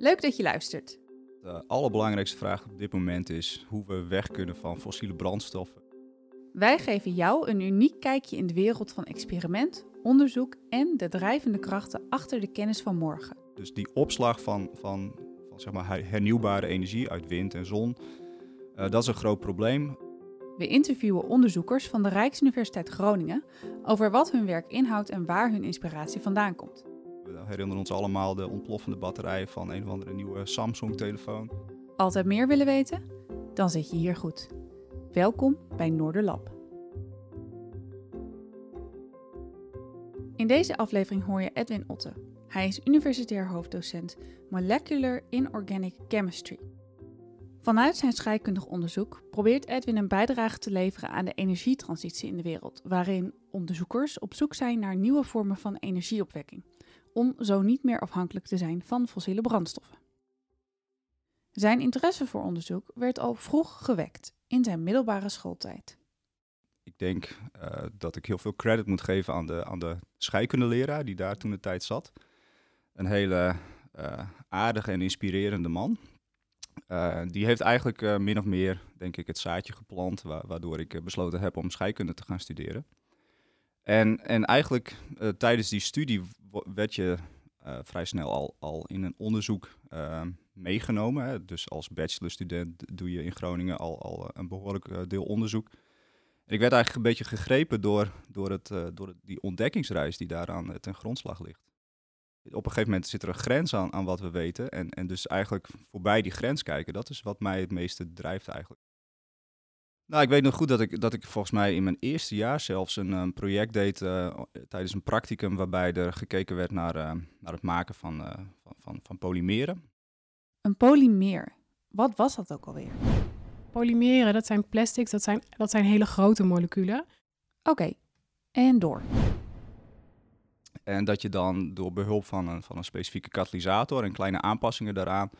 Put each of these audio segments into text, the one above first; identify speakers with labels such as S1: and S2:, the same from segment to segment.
S1: Leuk dat je luistert.
S2: De allerbelangrijkste vraag op dit moment is hoe we weg kunnen van fossiele brandstoffen.
S1: Wij geven jou een uniek kijkje in de wereld van experiment, onderzoek en de drijvende krachten achter de kennis van morgen.
S2: Dus die opslag van, van, van zeg maar hernieuwbare energie uit wind en zon, uh, dat is een groot probleem.
S1: We interviewen onderzoekers van de Rijksuniversiteit Groningen over wat hun werk inhoudt en waar hun inspiratie vandaan komt.
S2: Herinneren ons allemaal de ontploffende batterijen van een of andere nieuwe Samsung-telefoon.
S1: Altijd meer willen weten? Dan zit je hier goed. Welkom bij Noorderlab. In deze aflevering hoor je Edwin Otte. Hij is universitair hoofddocent Molecular Inorganic Chemistry. Vanuit zijn scheikundig onderzoek probeert Edwin een bijdrage te leveren aan de energietransitie in de wereld, waarin onderzoekers op zoek zijn naar nieuwe vormen van energieopwekking om zo niet meer afhankelijk te zijn van fossiele brandstoffen. Zijn interesse voor onderzoek werd al vroeg gewekt in zijn middelbare schooltijd.
S2: Ik denk uh, dat ik heel veel credit moet geven aan de, aan de scheikundeleraar die daar toen de tijd zat. Een hele uh, aardige en inspirerende man. Uh, die heeft eigenlijk min of meer, denk ik, het zaadje geplant, wa waardoor ik besloten heb om scheikunde te gaan studeren. En, en eigenlijk tijdens die studie werd je uh, vrij snel al, al in een onderzoek uh, meegenomen. Hè. Dus als bachelorstudent doe je in Groningen al, al een behoorlijk deel onderzoek. Ik werd eigenlijk een beetje gegrepen door, door, het, door die ontdekkingsreis die daaraan ten grondslag ligt. Op een gegeven moment zit er een grens aan, aan wat we weten. En, en dus eigenlijk voorbij die grens kijken, dat is wat mij het meeste drijft eigenlijk. Nou, ik weet nog goed dat ik, dat ik volgens mij in mijn eerste jaar zelfs een, een project deed uh, tijdens een practicum waarbij er gekeken werd naar, uh, naar het maken van, uh, van, van, van, polymeren.
S1: Een polymeer, wat was dat ook alweer?
S3: Polymeren, dat zijn plastics, dat zijn, dat zijn hele grote moleculen.
S1: Oké, okay. en door.
S2: En dat je dan door behulp van een, van een specifieke katalysator en kleine aanpassingen daaraan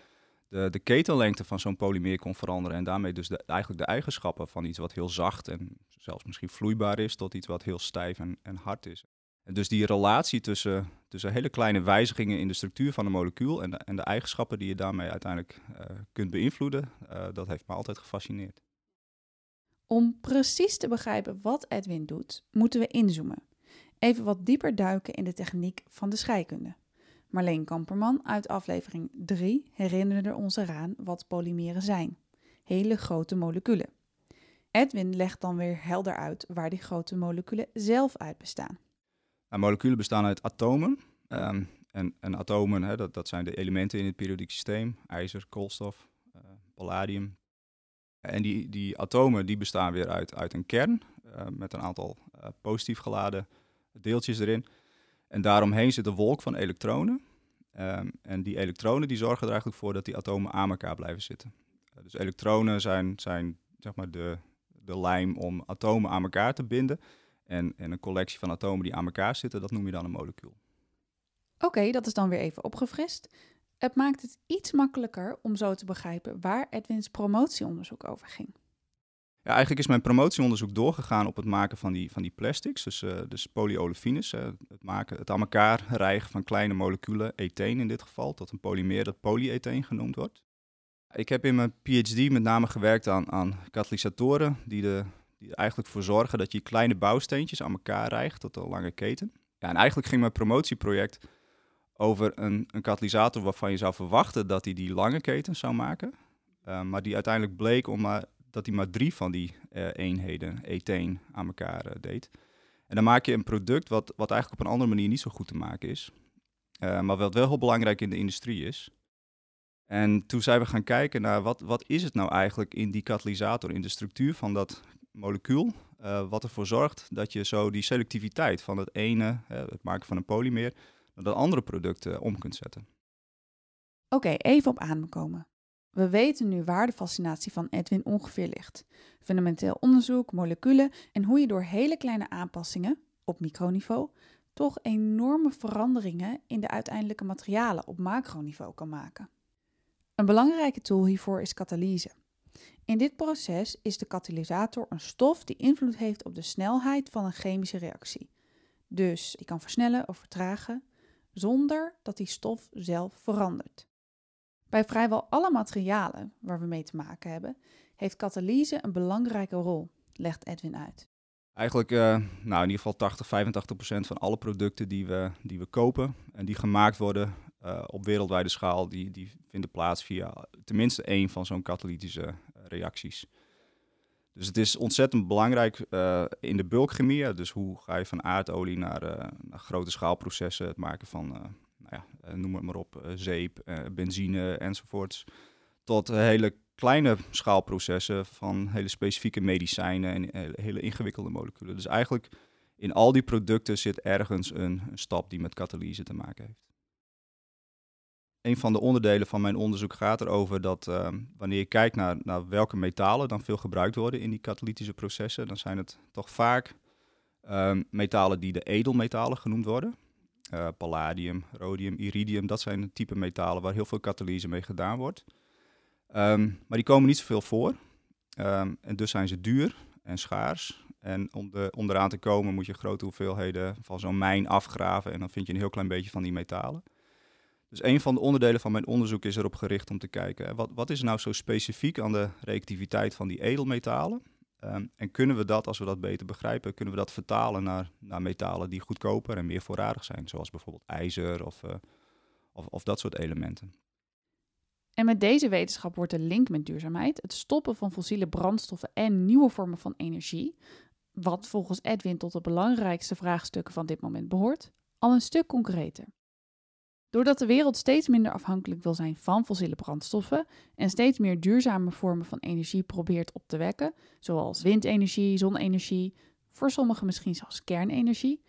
S2: de, de van zo'n polymeer kon veranderen. En daarmee dus de, eigenlijk de eigenschappen van iets wat heel zacht en zelfs misschien vloeibaar is, tot iets wat heel stijf en, en hard is. En dus die relatie tussen, tussen hele kleine wijzigingen in de structuur van een molecuul en de, en de eigenschappen die je daarmee uiteindelijk uh, kunt beïnvloeden, uh, dat heeft me altijd gefascineerd.
S1: Om precies te begrijpen wat Edwin doet, moeten we inzoomen. Even wat dieper duiken in de techniek van de scheikunde. Marleen Kamperman uit aflevering 3 herinnerde ons eraan wat polymeren zijn: hele grote moleculen. Edwin legt dan weer helder uit waar die grote moleculen zelf uit bestaan.
S2: Nou, moleculen bestaan uit atomen. Um, en, en, atomen, hè, dat, dat, zijn de elementen in het periodiek systeem: ijzer, koolstof, uh, palladium. En die, die, atomen die bestaan weer uit, uit een kern uh, met een aantal uh, positief geladen deeltjes erin. En daaromheen zit een wolk van elektronen. Um, en die elektronen die zorgen er eigenlijk voor dat die atomen aan elkaar blijven zitten. Uh, dus elektronen zijn, zijn zeg maar de, de lijm om atomen aan elkaar te binden. En, en een collectie van atomen die aan elkaar zitten, dat noem je dan een molecuul.
S1: Oké, dat is dan weer even opgefrist. Het maakt het iets makkelijker om zo te begrijpen waar Edwins promotieonderzoek over ging.
S2: Ja, eigenlijk is mijn promotieonderzoek doorgegaan op het maken van die, van die plastics, dus, uh, dus polyolefines. Het, maken, het aan elkaar rijgen van kleine moleculen, etheen in dit geval, tot een polymeer dat polyetheen genoemd wordt. Ik heb in mijn PhD met name gewerkt aan, aan katalysatoren die, de, die er eigenlijk voor zorgen dat je kleine bouwsteentjes aan elkaar rijgt tot een lange keten. Ja, en eigenlijk ging mijn promotieproject over een, een katalysator waarvan je zou verwachten dat hij die, lange ketens zou maken. Uh, maar die uiteindelijk bleek om maar dat hij maar drie van die uh, eenheden, etheen, aan elkaar uh, deed. En dan maak je een product wat, wat eigenlijk op een andere manier niet zo goed te maken is. Uh, maar wat wel heel belangrijk in de industrie is. En toen zijn we gaan kijken naar wat, wat is het nou eigenlijk in die katalysator, in de structuur van dat molecuul, wat ervoor zorgt dat je zo die selectiviteit van het ene, het maken van een polymeer, naar dat andere product om kunt zetten.
S1: Oké, even op adem komen. We weten nu waar de fascinatie van Edwin ongeveer ligt. Fundamenteel onderzoek, moleculen en hoe je door hele kleine aanpassingen, op microniveau, toch enorme veranderingen in de uiteindelijke materialen op macroniveau kan maken. Een belangrijke tool hiervoor is katalyse. In dit proces is de katalysator een stof die invloed heeft op de snelheid van een chemische reactie. Dus die kan versnellen of vertragen zonder dat die stof zelf verandert. Bij vrijwel alle materialen waar we mee te maken hebben, heeft katalyse een belangrijke rol, legt Edwin uit.
S2: Eigenlijk, uh, nou in ieder geval 80, 85 procent van alle producten die we, die we kopen en die gemaakt worden uh, op wereldwijde schaal, die, die vinden plaats via tenminste één van zo'n katalytische uh, reacties. Dus het is ontzettend belangrijk in de bulkchemie. Dus hoe ga je van aardolie naar, naar grote schaalprocessen, het maken van, ja, noem het maar op, zeep, benzine enzovoorts. Tot hele kleine schaalprocessen van hele specifieke medicijnen en hele ingewikkelde moleculen. Dus eigenlijk in al die producten zit ergens een, stap die met katalyse te maken heeft een van de onderdelen van mijn onderzoek gaat erover dat wanneer je kijkt naar, welke metalen dan veel gebruikt worden in die katalytische processen, dan zijn het toch vaak metalen die de edelmetalen genoemd worden. Uh, palladium, rhodium, iridium, dat zijn type metalen waar heel veel katalyse mee gedaan wordt. Um, maar die komen niet zoveel voor. Um, en dus zijn ze duur en schaars. En om, de, om eraan te komen moet je grote hoeveelheden van zo'n mijn afgraven en dan vind je een heel klein beetje van die metalen. Dus een van de onderdelen van mijn onderzoek is erop gericht om te kijken, wat, wat is nou zo specifiek aan de reactiviteit van die edelmetalen? Um, en kunnen we dat, als we dat beter begrijpen, kunnen we dat vertalen naar, naar metalen die goedkoper en meer voorradig zijn, zoals bijvoorbeeld ijzer of, uh, of, of dat soort elementen.
S1: En met deze wetenschap wordt de link met duurzaamheid, het stoppen van fossiele brandstoffen en nieuwe vormen van energie, wat volgens Edwin tot de belangrijkste vraagstukken van dit moment behoort, al een stuk concreter. Doordat de wereld steeds minder afhankelijk wil zijn van fossiele brandstoffen en steeds meer duurzame vormen van energie probeert op te wekken, zoals windenergie, zonne-energie, voor sommigen misschien zelfs kernenergie,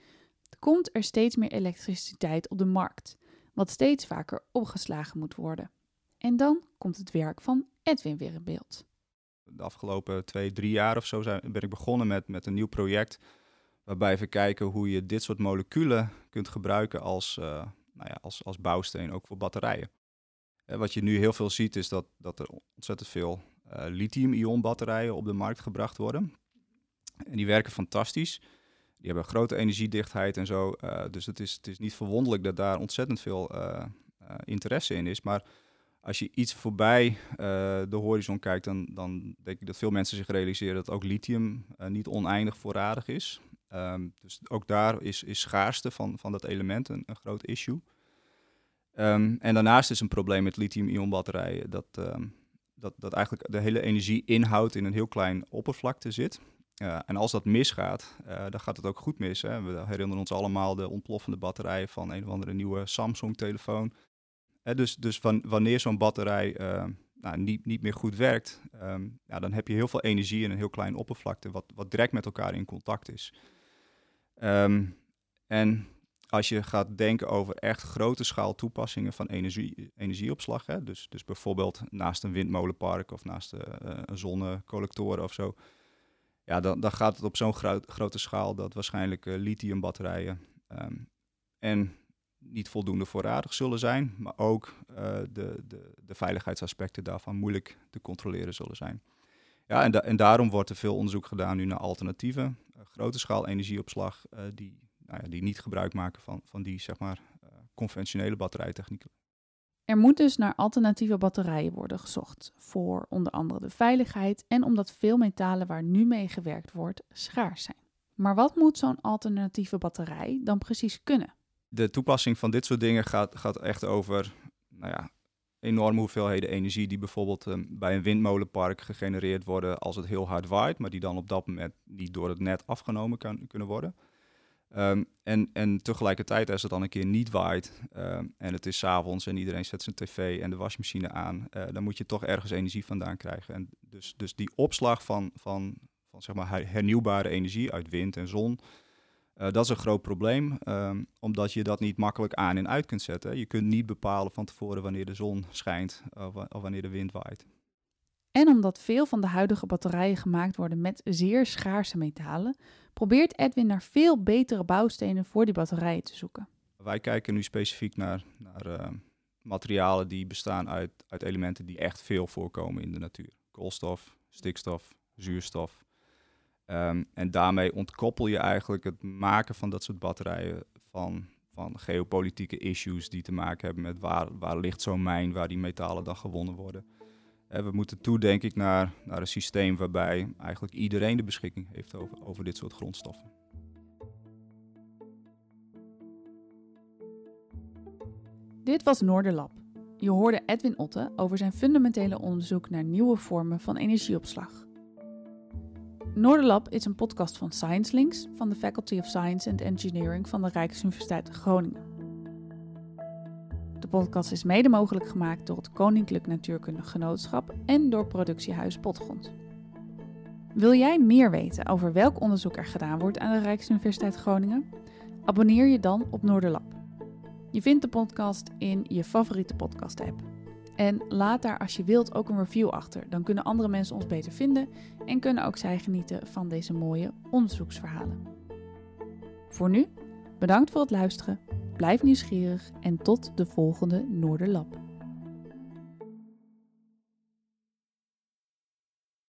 S1: komt er steeds meer elektriciteit op de markt, wat steeds vaker opgeslagen moet worden. En dan komt het werk van Edwin weer in beeld.
S2: De afgelopen twee, drie jaar of zo ben ik begonnen met, met een nieuw project waarbij we kijken hoe je dit soort moleculen kunt gebruiken als, uh, nou ja, als, als bouwsteen ook voor batterijen. En wat je nu heel veel ziet is dat, dat er ontzettend veel uh, lithium-ion batterijen op de markt gebracht worden. En die werken fantastisch. Die hebben grote energiedichtheid en zo. Uh, dus het is, het is niet verwonderlijk dat daar ontzettend veel interesse in is. Maar als je iets voorbij de horizon kijkt, dan, dan denk ik dat veel mensen zich realiseren dat ook lithium niet oneindig voorradig is. Um, dus ook daar is, is schaarste van, van dat element een, groot issue. Um, en daarnaast is een probleem met lithium-ion batterijen dat, um, dat, dat eigenlijk de hele energieinhoud in een heel klein oppervlakte zit. Uh, en als dat misgaat, uh, dan gaat het ook goed mis. Hè. We herinneren ons allemaal de ontploffende batterijen van een of andere nieuwe Samsung-telefoon. Uh, dus dus van, wanneer zo'n batterij nou, niet, niet meer goed werkt, dan heb je heel veel energie in een heel klein oppervlakte, wat, wat direct met elkaar in contact is. Um, en als je gaat denken over echt grote schaal toepassingen van energie, energieopslag, hè, dus, dus bijvoorbeeld naast een windmolenpark of naast uh, een zonnecollectoren of zo, ja, dan, dan gaat het op zo'n grote schaal dat waarschijnlijk uh, lithiumbatterijen um, en niet voldoende voorradig zullen zijn, maar ook de, de, de veiligheidsaspecten daarvan moeilijk te controleren zullen zijn. Ja, en, da en daarom wordt er veel onderzoek gedaan nu naar alternatieven. Uh, grote schaal energieopslag uh, die, nou ja, die niet gebruik maken van, van die zeg maar, uh, conventionele batterijtechnieken.
S1: Er moet dus naar alternatieve batterijen worden gezocht, voor onder andere de veiligheid en omdat veel metalen waar nu mee gewerkt wordt schaars zijn. Maar wat moet zo'n alternatieve batterij dan precies kunnen?
S2: De toepassing van dit soort dingen gaat, gaat echt over nou ja, enorme hoeveelheden energie die bijvoorbeeld um, bij een windmolenpark gegenereerd worden als het heel hard waait, maar die dan op dat moment niet door het net afgenomen kan, kunnen worden. Um, en, en tegelijkertijd, als het dan een keer niet waait um, en het is s avonds en iedereen zet zijn tv en de wasmachine aan, uh, dan moet je toch ergens energie vandaan krijgen. En dus, dus die opslag van, van, van zeg maar hernieuwbare energie uit wind en zon, uh, dat is een groot probleem, um, omdat je dat niet makkelijk aan en uit kunt zetten. Je kunt niet bepalen van tevoren wanneer de zon schijnt of, of, wanneer de wind waait.
S1: En omdat veel van de huidige batterijen gemaakt worden met zeer schaarse metalen, probeert Edwin naar veel betere bouwstenen voor die batterijen te zoeken.
S2: Wij kijken nu specifiek naar, naar uh, materialen die bestaan uit, uit elementen die echt veel voorkomen in de natuur. Koolstof, stikstof, zuurstof. Um, en daarmee ontkoppel je eigenlijk het maken van dat soort batterijen van van geopolitieke issues die te maken hebben met waar, waar ligt zo'n mijn, waar die metalen dan gewonnen worden. En we moeten toe, denk ik, naar, naar een systeem waarbij eigenlijk iedereen de beschikking heeft over, over dit soort grondstoffen.
S1: Dit was Noorderlab. Je hoorde Edwin Otte over zijn fundamentele onderzoek naar nieuwe vormen van energieopslag. Noorderlab is een podcast van Science Links van de Faculty of Science and Engineering van de Rijksuniversiteit Groningen. De podcast is mede mogelijk gemaakt door het Koninklijk Natuurkundig Genootschap en door productiehuis Potgrond. Wil jij meer weten over welk onderzoek er gedaan wordt aan de Rijksuniversiteit Groningen? Abonneer je dan op Noorderlab. Je vindt de podcast in je favoriete podcast-app. En laat daar als je wilt ook een review achter. Dan kunnen andere mensen ons beter vinden en kunnen ook zij genieten van deze mooie onderzoeksverhalen. Voor nu, bedankt voor het luisteren, blijf nieuwsgierig en tot de volgende Noorderlab.